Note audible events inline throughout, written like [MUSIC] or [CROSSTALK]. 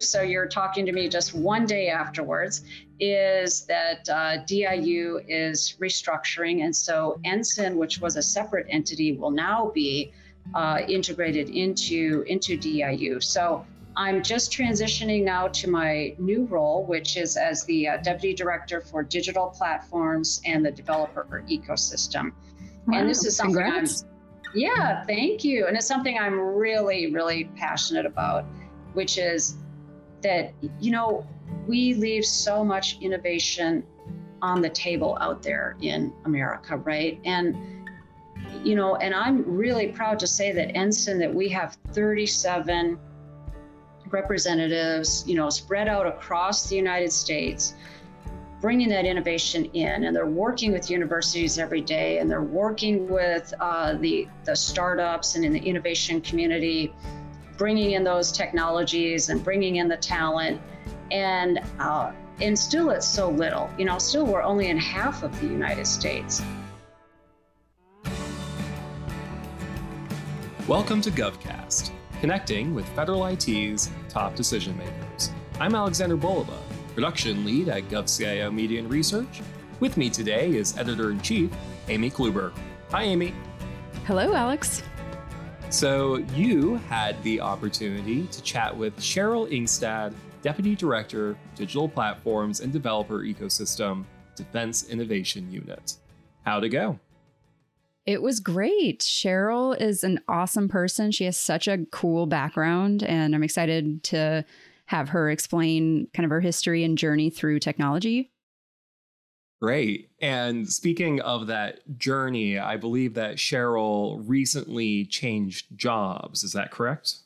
so you're talking to me just one day afterwards, is that uh, DIU is restructuring. And so NSIN, which was a separate entity, will now be uh, integrated into, into DIU. So I'm just transitioning now to my new role, which is as the uh, Deputy Director for Digital Platforms and the Developer Ecosystem. Wow, and this is something congrats. I'm yeah, thank you. And it's something I'm really, really passionate about, which is that, you know, we leave so much innovation on the table out there in America, right? And, you know, and I'm really proud to say that NSIN, that we have 37 representatives, you know, spread out across the United States bringing that innovation in and they're working with universities every day and they're working with uh, the, the startups and in the innovation community bringing in those technologies and bringing in the talent and uh, and still it's so little you know still we're only in half of the united states welcome to govcast connecting with federal it's top decision makers i'm alexander bolova production lead at GovCIO Media and Research. With me today is editor in chief, Amy Kluber. Hi, Amy. Hello, Alex. So, you had the opportunity to chat with Cheryl Ingstad, Deputy Director, Digital Platforms and Developer Ecosystem, Defense Innovation Unit. How'd it go? It was great. Cheryl is an awesome person. She has such a cool background, and I'm excited to have her explain kind of her history and journey through technology. Great. And speaking of that journey, I believe that Cheryl recently changed jobs. Is that correct?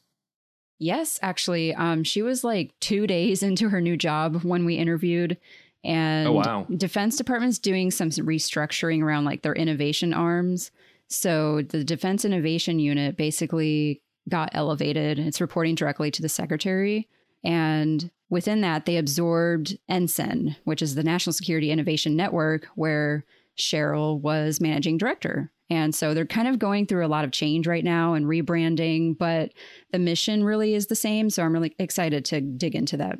Yes, actually. Um, she was like two days into her new job when we interviewed. And oh, wow. Defense Department's doing some restructuring around like their innovation arms. So the Defense Innovation Unit basically got elevated. It's reporting directly to the secretary. And within that, they absorbed NSIN, which is the National Security Innovation Network, where Cheryl was managing director. And so they're kind of going through a lot of change right now and rebranding, but the mission really is the same. So I'm really excited to dig into that.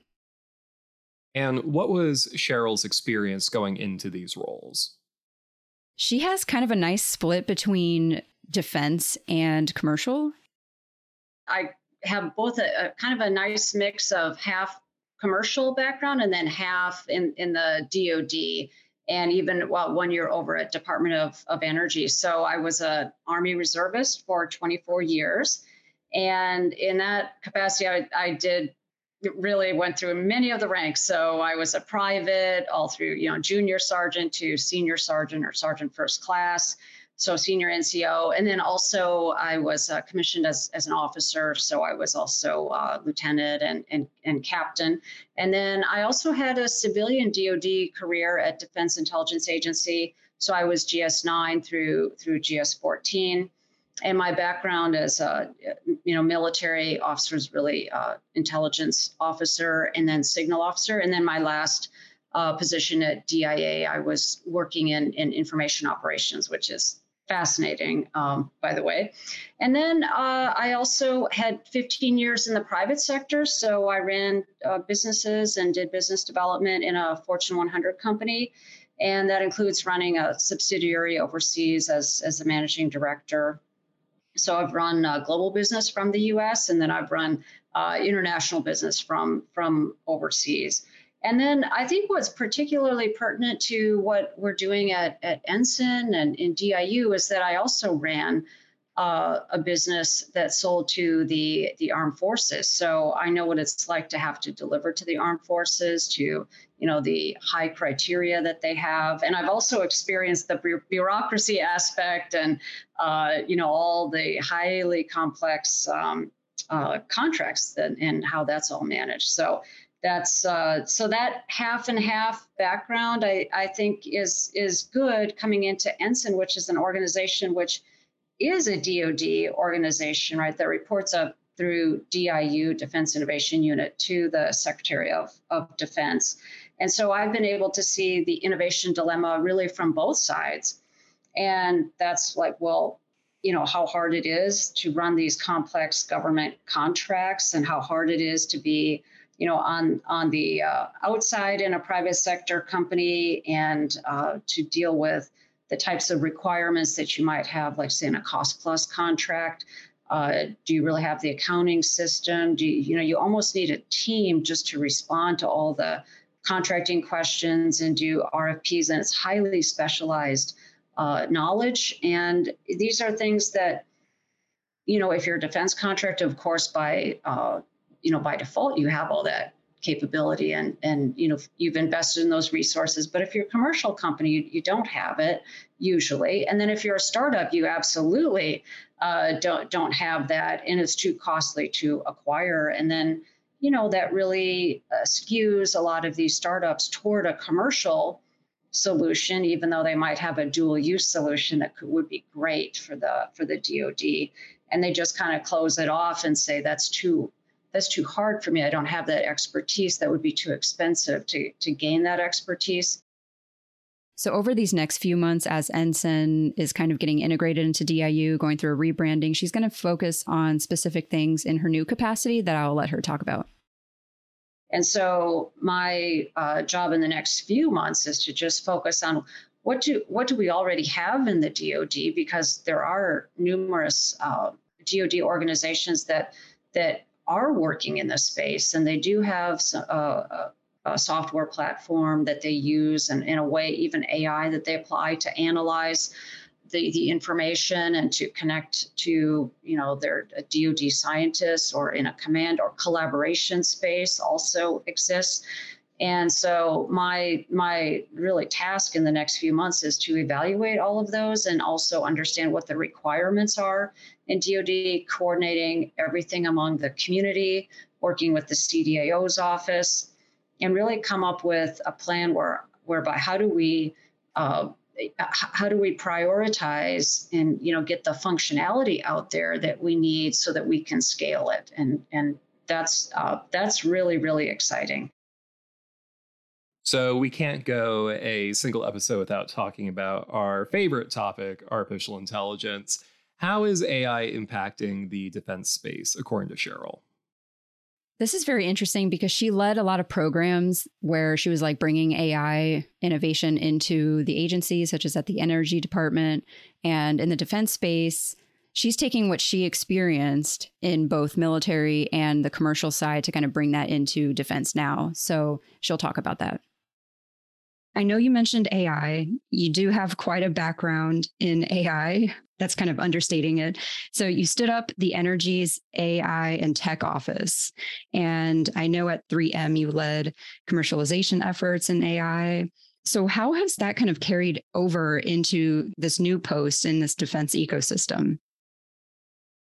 And what was Cheryl's experience going into these roles? She has kind of a nice split between defense and commercial. I have both a, a, kind of a nice mix of half commercial background and then half in, in the DoD and even well, one year over at Department of, of Energy. So I was a Army reservist for 24 years. And in that capacity, I, I did really went through many of the ranks. So I was a private all through, you know, junior sergeant to senior sergeant or sergeant first class so senior NCO, and then also I was uh, commissioned as, as an officer, so I was also uh, lieutenant and, and and captain, and then I also had a civilian DoD career at Defense Intelligence Agency, so I was GS9 through through GS14, and my background as a you know military officer is really uh, intelligence officer and then signal officer, and then my last. Uh, position at DIA, I was working in, in information operations, which is fascinating, um, by the way. And then uh, I also had 15 years in the private sector. So I ran uh, businesses and did business development in a Fortune 100 company. And that includes running a subsidiary overseas as, as a managing director. So I've run uh, global business from the US, and then I've run uh, international business from, from overseas. And then I think what's particularly pertinent to what we're doing at, at NSIN and in DIU is that I also ran uh, a business that sold to the the armed forces. So I know what it's like to have to deliver to the armed forces, to you know the high criteria that they have, and I've also experienced the bureaucracy aspect and uh, you know all the highly complex um, uh, contracts and, and how that's all managed. So that's uh, so that half and half background I, I think is is good coming into NSIN which is an organization which is a dod organization right that reports up through diu defense innovation unit to the secretary of, of defense. And so i've been able to see the innovation dilemma really from both sides. And that's like well you know how hard it is to run these complex government contracts and how hard it is to be you know, on on the uh, outside in a private sector company, and uh, to deal with the types of requirements that you might have, like say in a cost plus contract. Uh, do you really have the accounting system? Do you, you know, you almost need a team just to respond to all the contracting questions and do RFPs, and it's highly specialized uh, knowledge. And these are things that, you know, if you're a defense contractor, of course, by uh, you know, by default, you have all that capability and and you know you've invested in those resources. But if you're a commercial company you, you don't have it usually. And then if you're a startup you absolutely uh, don't don't have that and it's too costly to acquire. And then you know that really uh, skews a lot of these startups toward a commercial solution even though they might have a dual use solution that could, would be great for the for the DoD and they just kind of close it off and say that's too that's too hard for me. I don't have that expertise. That would be too expensive to, to gain that expertise. So, over these next few months, as NSIN is kind of getting integrated into DIU, going through a rebranding, she's going to focus on specific things in her new capacity that I'll let her talk about. And so, my uh, job in the next few months is to just focus on what do what do we already have in the DoD because there are numerous uh, DoD organizations that that are working in this space and they do have a, a, uh, uh, a software platform that they use and in a way even ai that they apply to analyze the, the information and to connect to you know their uh, dod scientists or in a command or collaboration space also exists and so my my really task in the next few months is to evaluate all of those and also understand what the requirements are in DoD, coordinating everything among the community, working with the CDAO's office, and really come up with a plan where whereby how do we uh, how do we prioritize and you know get the functionality out there that we need so that we can scale it. And and that's uh, that's really really exciting so we can't go a single episode without talking about our favorite topic, artificial intelligence. How is AI impacting the defense space, according to Cheryl? This is very interesting because she led a lot of programs where she was like bringing AI innovation into the agencies, such as at the Energy Department and in the defense space. She's taking what she experienced in both military and the commercial side to kind of bring that into defense now. So she'll talk about that. I know you mentioned AI. You do have quite a background in AI. That's kind of understating it. So you stood up the Energy's AI and tech office. And I know at 3M you led commercialization efforts in AI. So how has that kind of carried over into this new post in this defense ecosystem?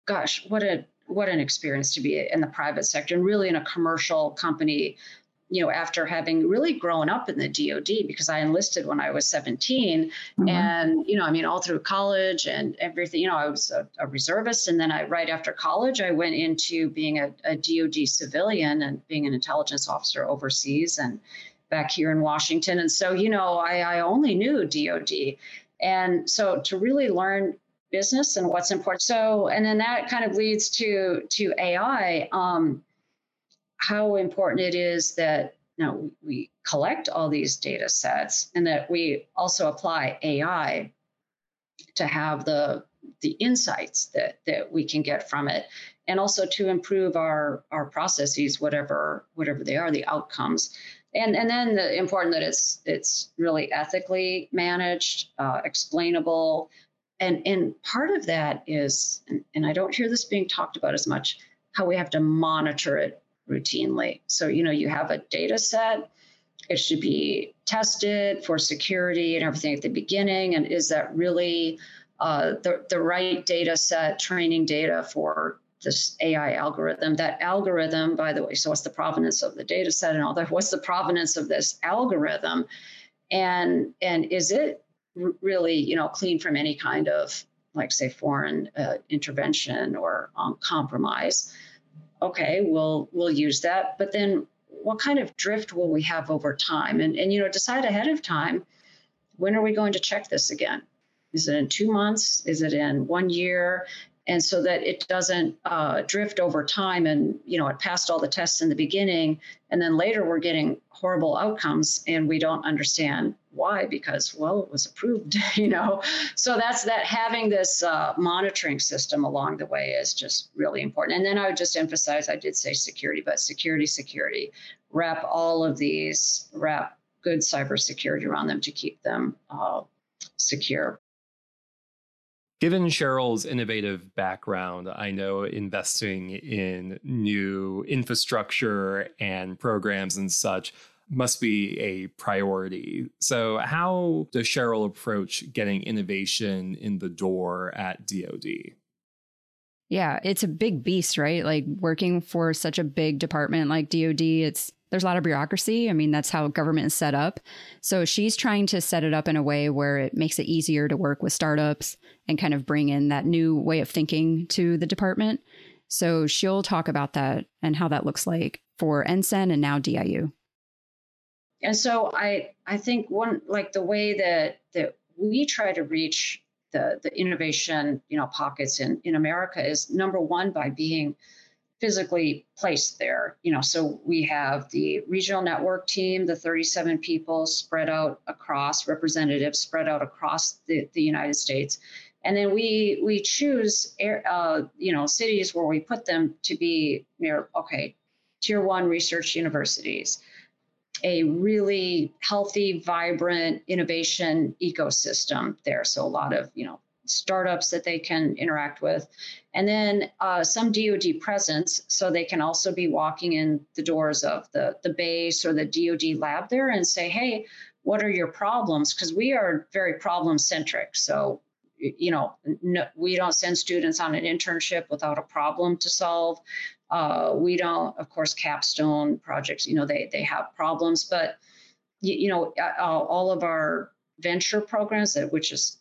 Gosh, what a what an experience to be in the private sector and really in a commercial company you know, after having really grown up in the DoD, because I enlisted when I was 17, mm-hmm. and you know, I mean, all through college and everything. You know, I was a, a reservist, and then I, right after college, I went into being a, a DoD civilian and being an intelligence officer overseas and back here in Washington. And so, you know, I, I only knew DoD, and so to really learn business and what's important. So, and then that kind of leads to to AI. Um, how important it is that we collect all these data sets and that we also apply AI to have the the insights that that we can get from it and also to improve our our processes whatever whatever they are the outcomes. And and then the important that it's it's really ethically managed uh, explainable. And and part of that is and, and i don't hear this being talked about as much how we have to monitor it routinely. So, you know, you have a data set, it should be tested for security and everything at the beginning. And is that really uh, the, the right data set, training data for this AI algorithm? That algorithm, by the way, so what's the provenance of the data set and all that? What's the provenance of this algorithm? And, and is it really, you know, clean from any kind of, like, say, foreign uh, intervention or um, compromise? Okay, we'll we'll use that. But then what kind of drift will we have over time? And and you know, decide ahead of time, when are we going to check this again? Is it in two months? Is it in one year? and so that it doesn't uh, drift over time and you know it passed all the tests in the beginning and then later we're getting horrible outcomes and we don't understand why? Because well it was approved [LAUGHS] you know? So that's that having this uh, monitoring system along the way is just really important. And then i would just emphasize i did say security but security security. Wrap all of these wrap good cybersecurity around them to keep them uh, secure. Given Cheryl's innovative background, I know investing in new infrastructure and programs and such must be a priority. So, how does Cheryl approach getting innovation in the door at DoD? Yeah, it's a big beast, right? Like working for such a big department like DoD, it's there's a lot of bureaucracy. I mean, that's how government is set up. So she's trying to set it up in a way where it makes it easier to work with startups and kind of bring in that new way of thinking to the department. So she'll talk about that and how that looks like for NSIN and now DIU. And so I I think one like the way that that we try to reach the the innovation you know pockets in in America is number one by being physically placed there. You know, so we have the regional network team, the 37 people spread out across representatives spread out across the, the United States. And then we we choose uh, you know cities where we put them to be near okay tier one research universities, a really healthy, vibrant innovation ecosystem there. So a lot of you know startups that they can interact with, and then uh, some DoD presence, so they can also be walking in the doors of the the base or the DoD lab there and say, hey, what are your problems? Because we are very problem centric. So you know, no, we don't send students on an internship without a problem to solve. Uh, we don't, of course, capstone projects. You know, they they have problems, but you, you know, uh, all of our venture programs, which is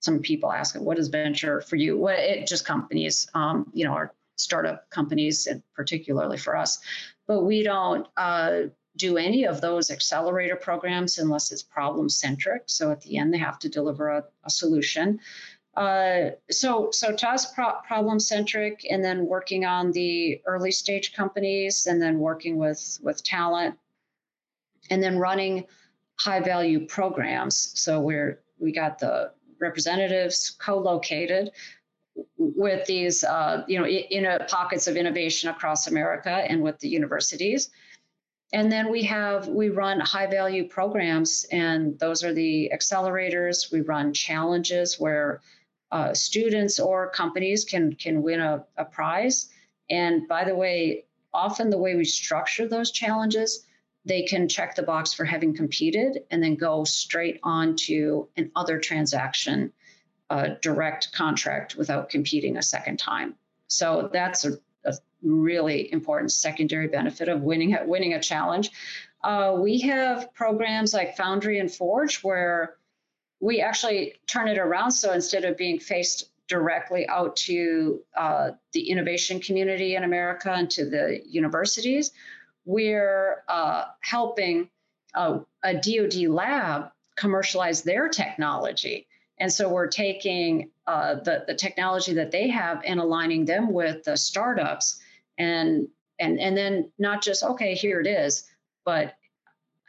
some people ask, what is venture for you? What it just companies, um, you know, our startup companies, and particularly for us. But we don't uh, do any of those accelerator programs unless it's problem centric. So at the end, they have to deliver a, a solution. Uh, so, so to pro- problem centric, and then working on the early stage companies, and then working with with talent, and then running high value programs. So we're we got the representatives co-located with these, uh, you know, in, in pockets of innovation across America and with the universities. And then we have, we run high value programs, and those are the accelerators. We run challenges where uh, students or companies can, can win a, a prize. And by the way, often the way we structure those challenges they can check the box for having competed and then go straight on to an other transaction a direct contract without competing a second time so that's a, a really important secondary benefit of winning winning a challenge uh, we have programs like foundry and forge where we actually turn it around so instead of being faced directly out to uh, the innovation community in america and to the universities we're uh, helping a, a DoD lab commercialize their technology. And so we're taking uh, the, the technology that they have and aligning them with the startups and and and then not just okay here it is but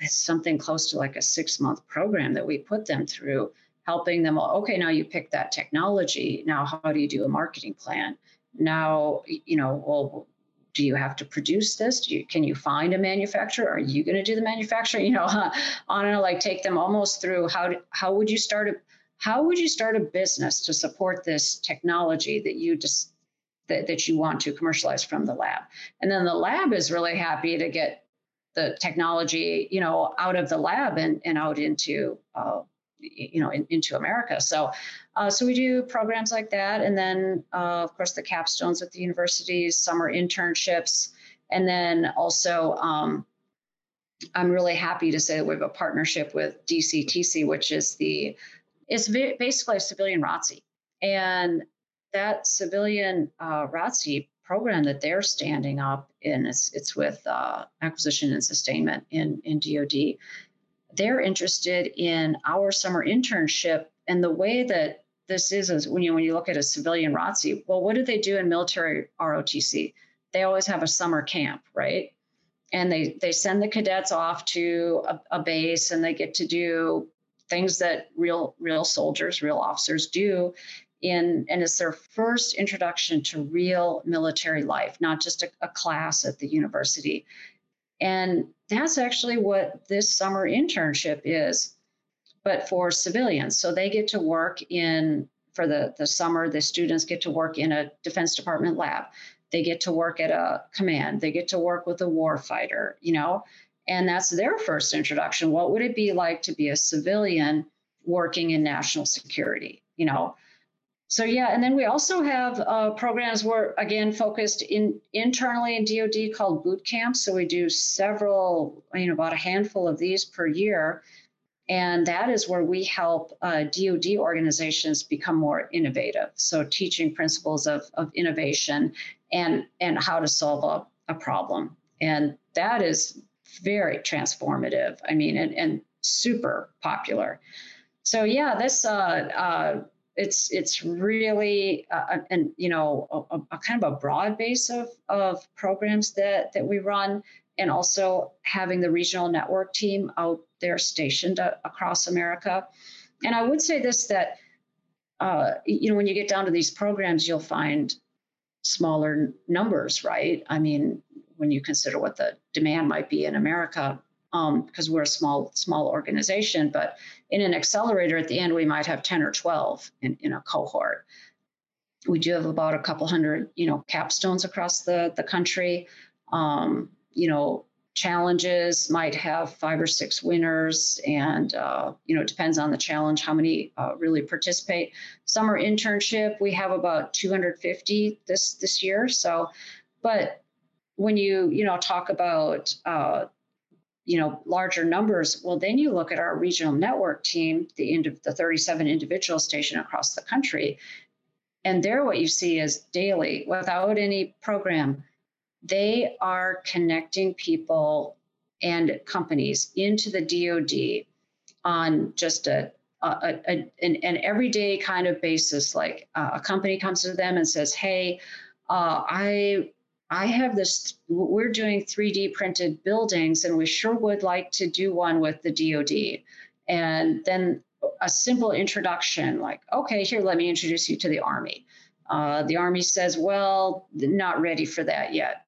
something close to like a six month program that we put them through helping them okay now you pick that technology now how do you do a marketing plan now you know well do you have to produce this? You, can you find a manufacturer? Are you going to do the manufacturing? [LAUGHS] You know, on and like take them almost through how how would you start a how would you start a business to support this technology that you just that, that you want to commercialize from the lab? And then the lab is really happy to get the technology, you know, out of the lab and, and out into uh, you know in, into America. So uh, so we do programs like that, and then uh, of course the capstones with the universities, summer internships, and then also. Um, I'm really happy to say that we have a partnership with DCTC, which is the it's basically a civilian ROTC, and that civilian uh, ROTC program that they're standing up in it's, it's with uh, acquisition and sustainment in in DoD they're interested in our summer internship and the way that this is, is when you when you look at a civilian ROTC, well, what do they do in military ROTC? They always have a summer camp, right? And they they send the cadets off to a, a base, and they get to do things that real real soldiers, real officers do in and it's their first introduction to real military life, not just a, a class at the university. And that's actually what this summer internship is, but for civilians. So they get to work in, for the, the summer, the students get to work in a Defense Department lab. They get to work at a command. They get to work with a war fighter, you know, and that's their first introduction. What would it be like to be a civilian working in national security, you know? So yeah, and then we also have uh, programs where again focused in internally in DoD called boot camps. So we do several, you know, about a handful of these per year, and that is where we help uh, DoD organizations become more innovative. So teaching principles of, of innovation and and how to solve a, a problem, and that is very transformative. I mean, and, and super popular. So yeah, this uh, uh, it's it's really uh, and you know a, a, kind of a broad base of of programs that that we run and also having the regional network team out there stationed uh, across america. And i would say this that uh, you know when you get down to these programs you'll find smaller numbers right? I mean when you consider what the demand might be in america because um, we're a small small organization. But in an accelerator, at the end, we might have ten or twelve in, in a cohort. We do have about a couple hundred, you know, capstones across the the country. Um, you know, challenges might have five or six winners, and uh, you know, it depends on the challenge how many uh, really participate. Summer internship, we have about 250 this this year. So, but when you you know talk about uh, you know larger numbers well then you look at our regional network team the end of the 37 individual station across the country. And there what you see is daily without any program they are connecting people and companies into the dod on just a, a, a an, an, everyday kind of basis. Like uh, a company comes to them and says hey uh, i I have this, we're doing 3D printed buildings, and we sure would like to do one with the DoD. And then a simple introduction, like, okay, here, let me introduce you to the Army. Uh, the Army says, well, not ready for that yet.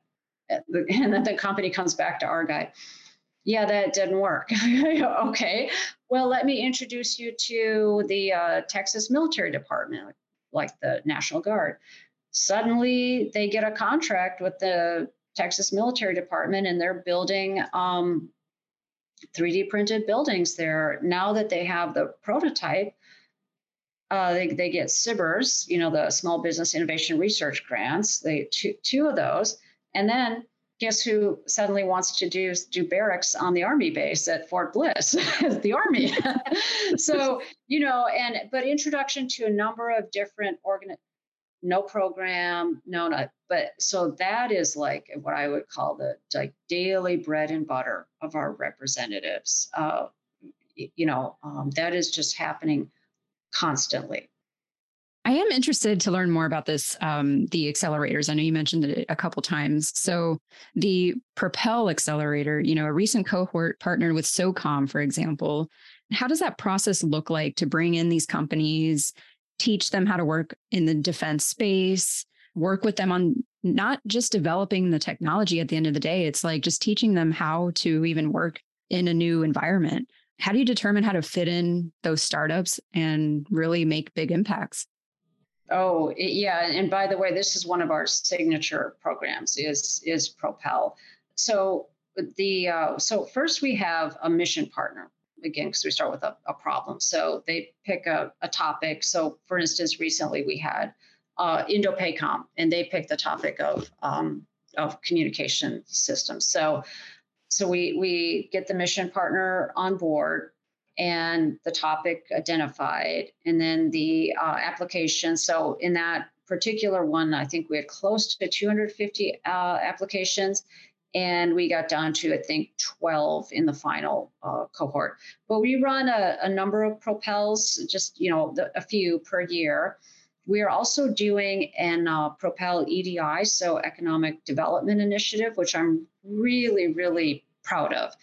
[LAUGHS] And then the company comes back to our guy. Yeah, that didn't work. [LAUGHS] okay, well, let me introduce you to the uh, Texas Military Department, like the National Guard suddenly they get a contract with the Texas Military Department and they're building um, 3D printed buildings there. Now that they have the prototype, uh, they, they get SBIRs, you know, the Small Business Innovation Research Grants, they two, two of those. And then guess who suddenly wants to do do barracks on the army base at Fort Bliss? [LAUGHS] the army. [LAUGHS] so, you know, and but introduction to a number of different organ no program, no. But so that is like what I would call the like daily bread and butter of our representatives. Uh, you know, um, that is just happening constantly. I am interested to learn more about this, um, the accelerators. I know you mentioned it a couple times. So the Propel accelerator, you know, a recent cohort partnered with SOCOM, for example. How does that process look like to bring in these companies teach them how to work in the defense space, work with them on not just developing the technology at the end of the day. It's like just teaching them how to even work in a new environment. How do you determine how to fit in those startups and really make big impacts? Oh, yeah. And by the way, this is one of our signature programs is is Propel. So the uh, so first we have a mission partner again, because we start with a, a, problem. So they pick a, a, topic. So, for instance, recently we had uh, Indo-PACOM, and they picked the topic of um, of communication systems. So, so we we get the mission partner on board and the topic identified, and then the uh, application. So, in that particular one, I think we had close to 250 uh, applications and we got down to I think 12 in the final uh, cohort. But we run a, a, number of propels, just you know the, a few per year. We are also doing an uh, Propel EDI, so Economic Development Initiative, which I'm really really proud of.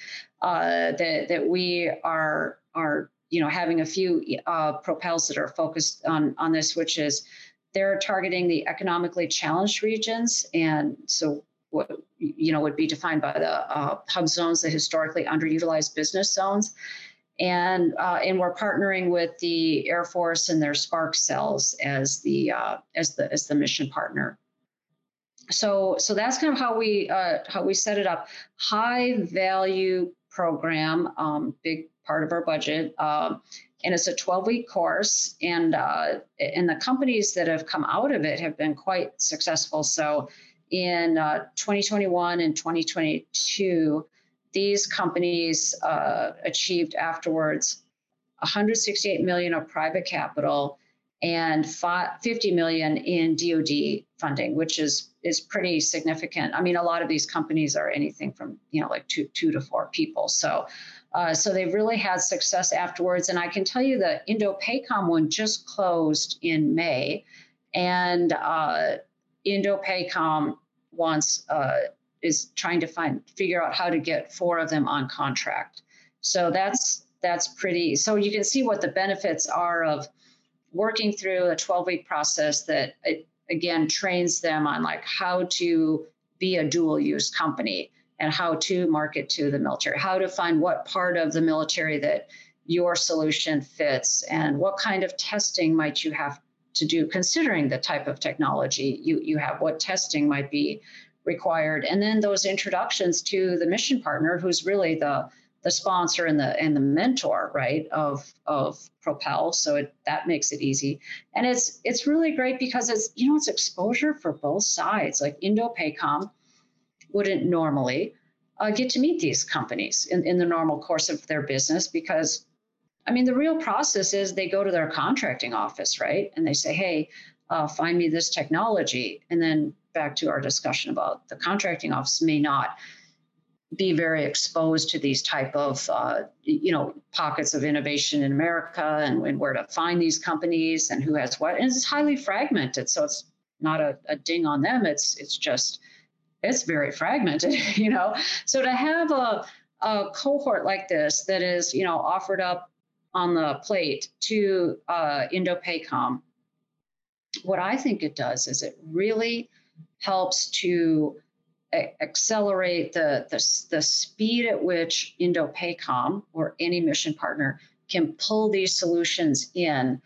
Uh, that that we are are you know having a few uh, propels that are focused on on this, which is they're targeting the economically challenged regions, and so what you know would be defined by the uh, hub zones, the historically underutilized business zones, and uh, and we're partnering with the Air Force and their Spark cells as the uh, as the as the mission partner. So so that's kind of how we uh, how we set it up. High value program, um, big part of our budget. Um, and it's a 12 week course and uh, and the companies that have come out of it have been quite successful so in uh, 2021 and 2022, these companies uh, achieved afterwards 168 million of private capital and 50 million in DoD funding, which is is pretty significant. I mean, a lot of these companies are anything from you know like two two to four people. So. Uh, so they've really had success afterwards, and I can tell you the Indo-PACOM one just closed in May, and Indo-PACOM wants uh, is trying to find figure out how to get four of them on contract. So that's that's pretty. So you can see what the benefits are of working through a 12 week process that it, again trains them on like how to be a dual use company and how to market to the military, how to find what part of the military that your solution fits and what kind of testing might you have to do, considering the type of technology you, you have, what testing might be required, and then those introductions to the mission partner, who's really the the sponsor and the and the mentor, right, of of Propel. So it, that makes it easy, and it's it's really great because it's you know it's exposure for both sides. Like Indo-PACOM wouldn't normally uh, get to meet these companies in, in the normal course of their business because I mean, the real process is they go to their contracting office, right? And they say, hey, uh, find me this technology. And then back to our discussion about the contracting office may not be very exposed to these type of uh, you know pockets of innovation in America and, and, where to find these companies and who has what and it's highly fragmented so it's not a, a ding on them it's it's just it's very fragmented [LAUGHS] you know so to have a, a cohort like this that is you know offered up on the plate to uh, what I think it does is it really helps to a- accelerate the, the, the speed at which Indo-PACOM or any mission partner can pull these solutions in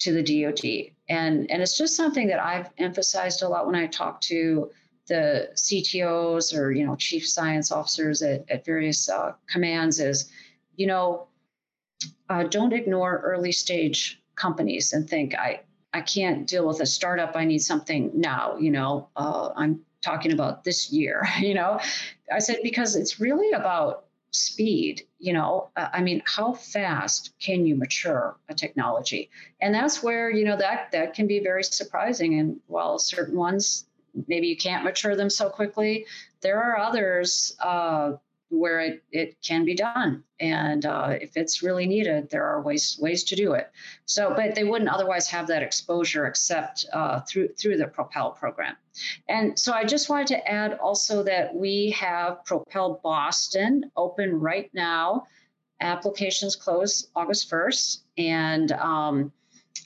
to the DoD. And, and it's just something that I've emphasized a lot when I talk to the CTOs or you know chief science officers at, at various uh, commands is, you know, uh, don't ignore early stage companies and think I I can't deal with a startup. I need something now. You know, uh, I'm talking about this year. [LAUGHS] You know, I said because it's really about speed. You know, uh, I mean, how fast can you mature a technology? And that's where you know that that can be very surprising. And while certain ones maybe you can't mature them so quickly, there are others. Uh, where it, it can be done. And uh, if it's really needed, there are ways ways to do it. So, but they wouldn't otherwise have that exposure except uh, through through the Propel program. And so, I just wanted to add also that we have Propel Boston open right now. Applications close August first, and um,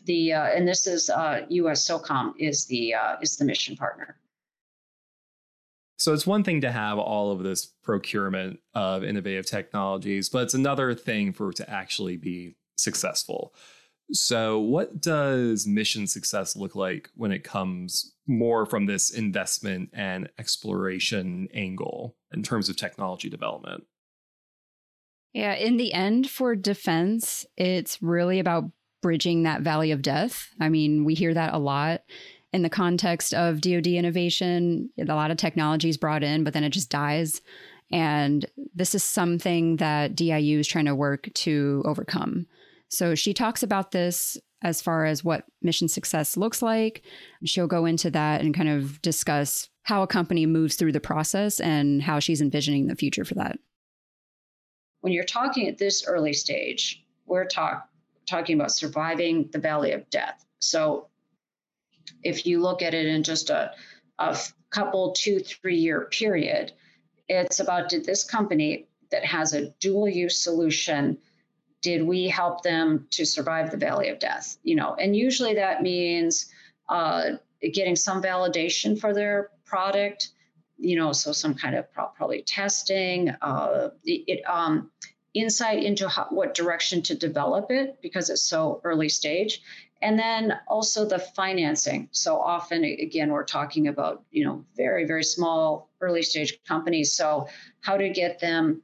the uh, and this is U.S. Uh, SOCOM is the uh, is the mission partner. So it's one thing to have all of this procurement of innovative technologies, but it's another thing for it to actually be successful. So, what does mission success look like when it comes more from this investment and exploration angle in terms of technology development? Yeah, in the end, for defense, it's really about bridging that valley of death. I mean, we hear that a lot in the context of DoD innovation, a lot of technology is brought in, but then it just dies. And this is something that DIU is trying to work to overcome. So she talks about this as far as what mission success looks like. She'll go into that and kind of discuss how a company moves through the process and how she's envisioning the future for that. When you're talking at this early stage, we're talk, talking about surviving the valley of death. So if you look at it in just a, a couple, two, three year period, it's about did this company that has a dual use solution did we help them to survive the valley of death? You know and usually that means uh, getting some validation for their product you know so some kind of probably testing uh, it, um, insight into how, what direction to develop it because it's so early stage. And then also the financing. So often again we're talking about you know very very small early stage companies. So how to get them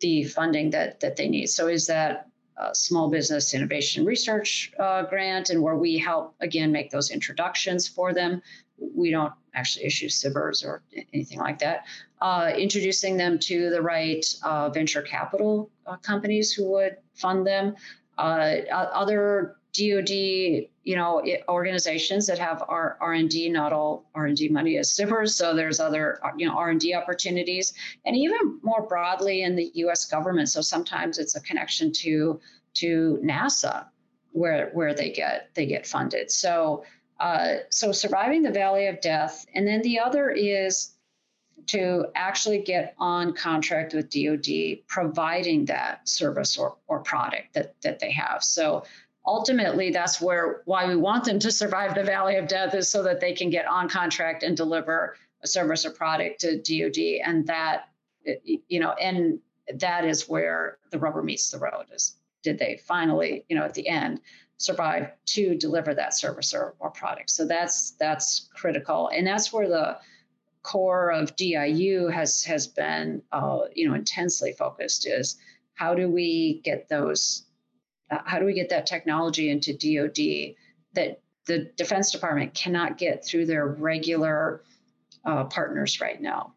the funding that that they need. So is that small business innovation research uh, grant and where we help again make those introductions for them. We don't actually issue SBIRs or anything like that uh, introducing them to the right uh, venture capital uh, companies who would fund them uh, other DoD, you know, organizations that have R and D. Not all R and D money is SBIRs, so there's other, you know, R and D opportunities, and even more broadly in the U.S. government. So sometimes it's a connection to to NASA, where where they get they get funded. So uh, so surviving the valley of death, and then the other is to actually get on contract with DoD, providing that service or, or product that, that they have. So ultimately that's where why we want them to survive the valley of death is so that they can get on contract and deliver a service or product to DoD and that you know and that is where the rubber meets the road is did they finally you know at the end survive to deliver that service or, or product. So that's that's critical. And that's where the core of DIU has has been uh, you know intensely focused is how do we get those uh, how do we get that technology into DoD that the Defense Department cannot get through their regular uh, partners right now?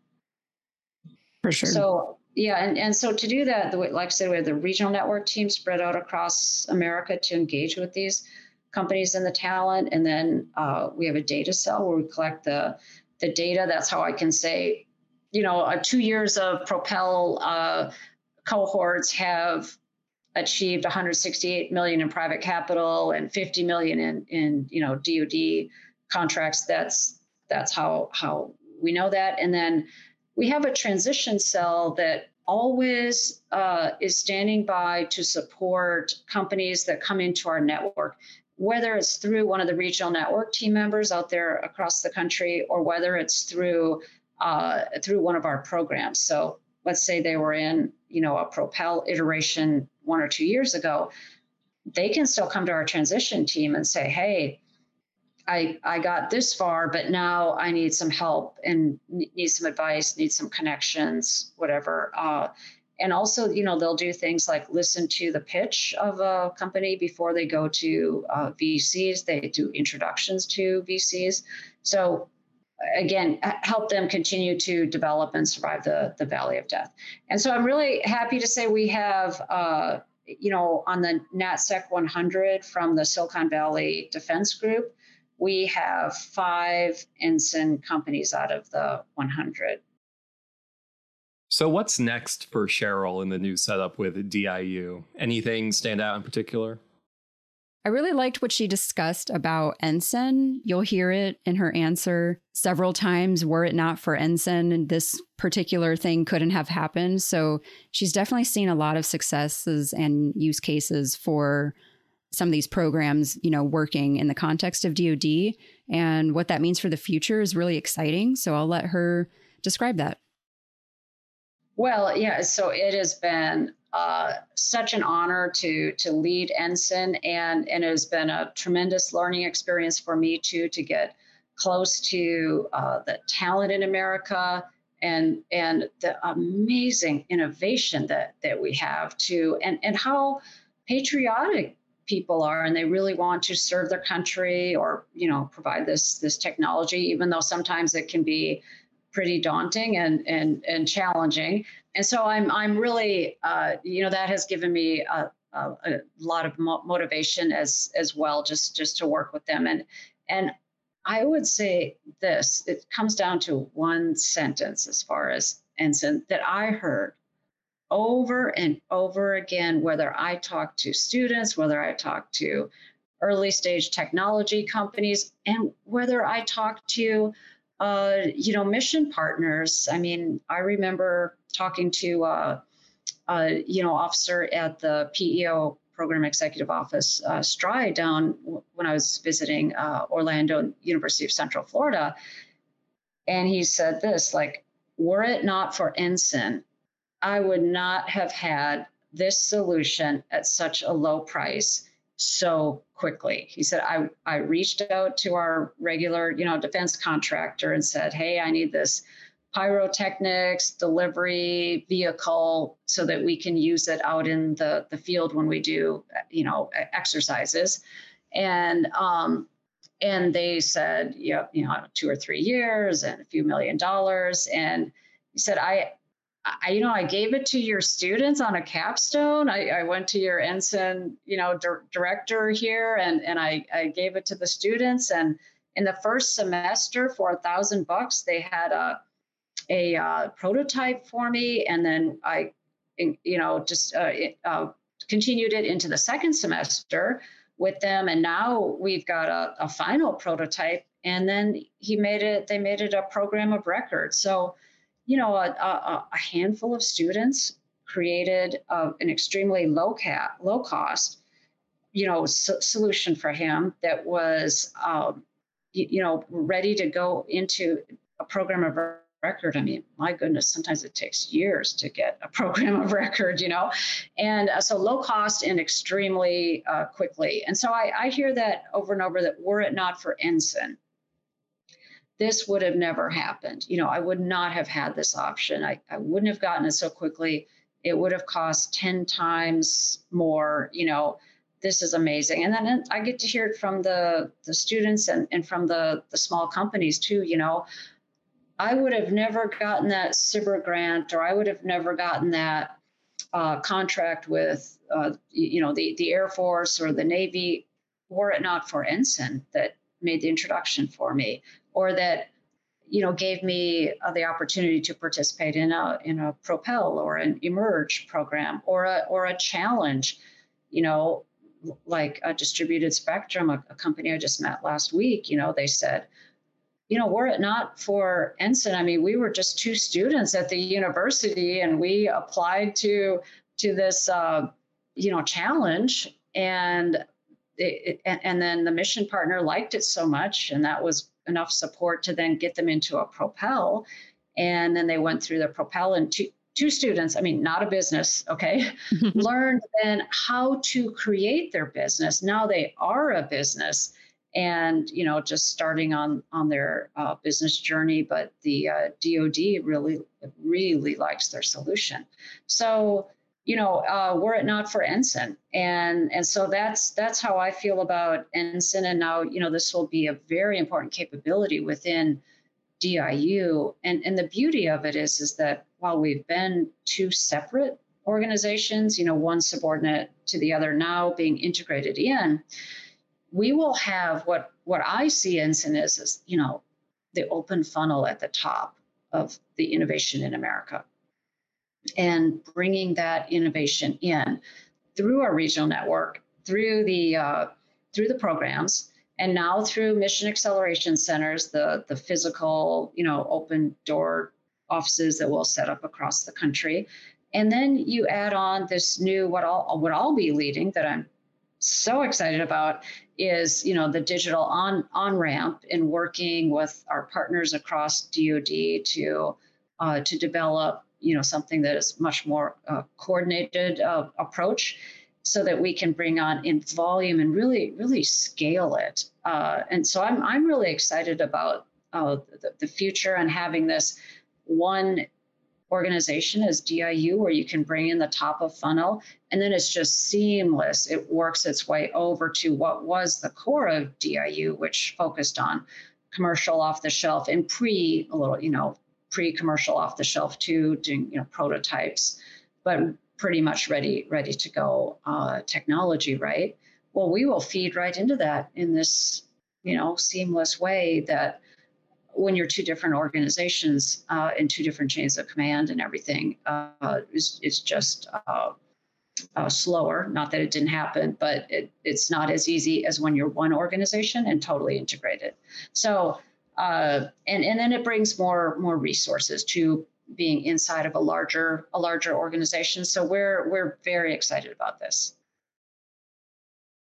For sure. So yeah, and, and so to do that, the, like I said, we have the regional network team spread out across America to engage with these companies and the talent, and then uh, we have a data cell where we collect the the data. That's how I can say, you know, uh, two years of Propel uh, cohorts have achieved 168 million in private capital and 50 million in in you know DoD contracts. That's that's how how we know that. And then we have a transition cell that always uh, is standing by to support companies that come into our network, whether it's through one of the regional network team members out there across the country, or whether it's through uh, through one of our programs. So let's say they were in you know a Propel iteration one or two years ago, they can still come to our transition team and say, hey, I, I got this far, but now I need some help and need some advice, need some connections, whatever. Uh, and also, you know, they'll do things like listen to the pitch of a company before they go to uh, VCs. They do introductions to VCs. So again, help them continue to develop and survive the, the valley of death. And so I'm really happy to say we have, uh, you know, on the NatSec 100 from the Silicon Valley Defense Group, we have five NSIN companies out of the 100. So, what's next for Cheryl in the new setup with DIU? Anything stand out in particular? I really liked what she discussed about NSIN. You'll hear it in her answer several times. Were it not for NSIN, this particular thing couldn't have happened. So she's definitely seen a lot of successes and use cases for some of these programs, you know, working in the context of DoD. And what that means for the future is really exciting. So I'll let her describe that. Well, yeah. So it has been uh, such an honor to to lead NSIN, and and it has been a tremendous learning experience for me too to get close to uh, the talent in America and and the amazing innovation that that we have too, and and how patriotic people are and they really want to serve their country or you know provide this this technology even though sometimes it can be pretty daunting and and and challenging and so I'm I'm really uh, you know that has given me a, uh, a lot of mo- motivation as as well, just just to work with them. And and I would say this: it comes down to one sentence as far as NSIN that I heard over and over again, whether I talk to students, whether I talk to early stage technology companies, and whether I talk to uh, you know mission partners. I mean, I remember talking to uh, uh, you know officer at the PEO program executive office uh, down when i was visiting uh, orlando university of central florida and he said this like were it not for NSIN I would not have had this solution at such a low price so quickly. He said, I, I reached out to our regular, you know, defense contractor and said, hey, I need this pyrotechnics delivery vehicle so that we can use it out in the, the field when we do, you know, exercises. And um, and they said, yeah, you know, two or three years and a few million dollars. And he said, I I, you know, I gave it to your students on a capstone. I, I went to your NSIN, you know, di- director here, and and I, I gave it to the students. And in the first semester, for a thousand bucks, they had a a uh, prototype for me, and then I, you know, just uh, uh, continued it into the second semester with them, and now we've got a, a final prototype. And then he made it. They made it a program of record. So you know, a, a, a handful of students created an extremely low cap, low cost, you know, so, solution for him that was, um, you, you, know, ready to go into a program of record. I mean, my goodness, sometimes it takes years to get a [LAUGHS] program of record, you know, and uh, so low cost and extremely uh, quickly. And so I, I hear that over and over that were it not for NSIN, this would have never happened. You know, I would not have had this option. I, I wouldn't have gotten it so quickly. It would have cost 10 times more, you know, this is amazing. And then I get to hear it from the, the students and, and from the, the small companies too, you know, I would have never gotten that SBIR grant or I would have never gotten that uh, contract with, uh, you know, the, the Air Force or the Navy were it not for NSIN that made the introduction for me or that you know gave me uh, the opportunity to participate in a in a propel or an emerge program or a or a challenge you know like a distributed spectrum a, a company i just met last week you know they said you know were it not for NSIN i mean we were just two students at the university and we applied to to this uh, you know challenge and it, and, and then the mission partner liked it so much and that was enough support to then get them into a propel. And then they went through the propel and two, two students i mean not a business okay? [LAUGHS] Learned then how to create their business. Now they are a business and you know just starting on on their uh, business journey but the uh, dod really really likes their solution. So you know, uh, were it not for NSIN, and and so that's that's how I feel about NSIN. And now, you know, this will be a very important capability within DIU. And and the beauty of it is is that while we've been two separate organizations, you know, one subordinate to the other, now being integrated in, we will have what what I see NSIN is is you know the open funnel at the top of the innovation in America and bringing that innovation in through our regional network, through the uh, through the programs, and now through mission acceleration centers, the the physical, you know, open door offices that we'll set up across the country, and then you add on this new what I'll what I'll be leading that I'm so excited about is you know the digital on on ramp and working with our partners across DoD to uh, to develop you know something that is much more uh, coordinated uh, approach so that we can bring on in volume and really really scale it. Uh, and so i'm i'm really excited about uh, the, the future and having this one organization as diu where you can bring in the top of funnel and then it's just seamless. It works its way over to what was the core of diu which focused on commercial off the shelf and pre a little you know pre-commercial off the shelf too, doing you know prototypes, but pretty much ready ready to go uh, technology, right? Well, we will feed right into that in this you know seamless way that when you're two different organizations uh, in two different chains of command and everything uh, is, is just uh, uh, slower. Not that it didn't happen, but it, it's not as easy as when you're one organization and totally integrated. So, uh, and and then it brings more more resources to being inside of a larger a larger organization. So we're we're very excited about this.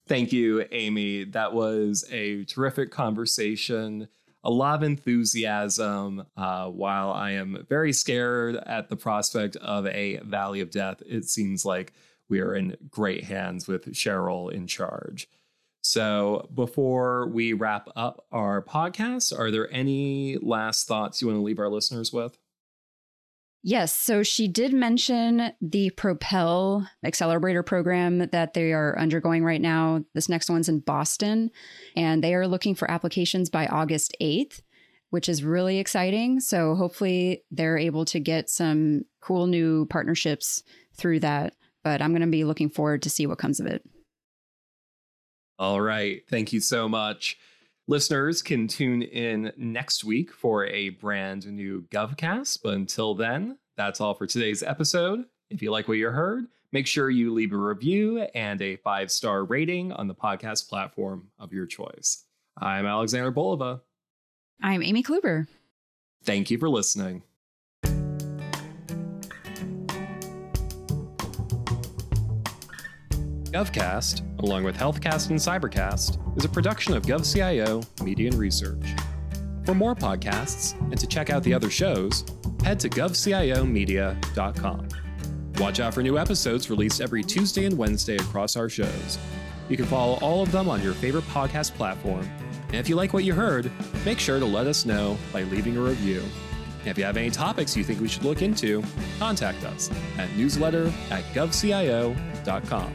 Thank you, Amy. That was a terrific conversation. A lot of enthusiasm. Uh, while I am very scared at the prospect of a valley of death, it seems like we are in great hands with Cheryl in charge. So, before we wrap up our podcast, are there any last thoughts you want to leave our listeners with? Yes. So she did mention the Propel accelerator program that they are undergoing right now. This next one's in Boston, and they are looking for applications by August 8th, which is really exciting. So hopefully they're able to get some cool new partnerships through that. But I'm going to be looking forward to see what comes of it. All right. Thank you so much. Listeners can tune in next week for a brand new GovCast. But until then, that's all for today's episode. If you like what you heard, make sure you leave a review and a five star rating on the podcast platform of your choice. I'm Alexander Bolova. I'm Amy Kluber. Thank you for listening. GovCast, along with HealthCast and Cybercast, is a production of GovCIO Media and Research. For more podcasts and to check out the other shows, head to govciomedia.com. Watch out for new episodes released every Tuesday and Wednesday across our shows. You can follow all of them on your favorite podcast platform. And if you like what you heard, make sure to let us know by leaving a review. And if you have any topics you think we should look into, contact us at newsletter at govcio.com.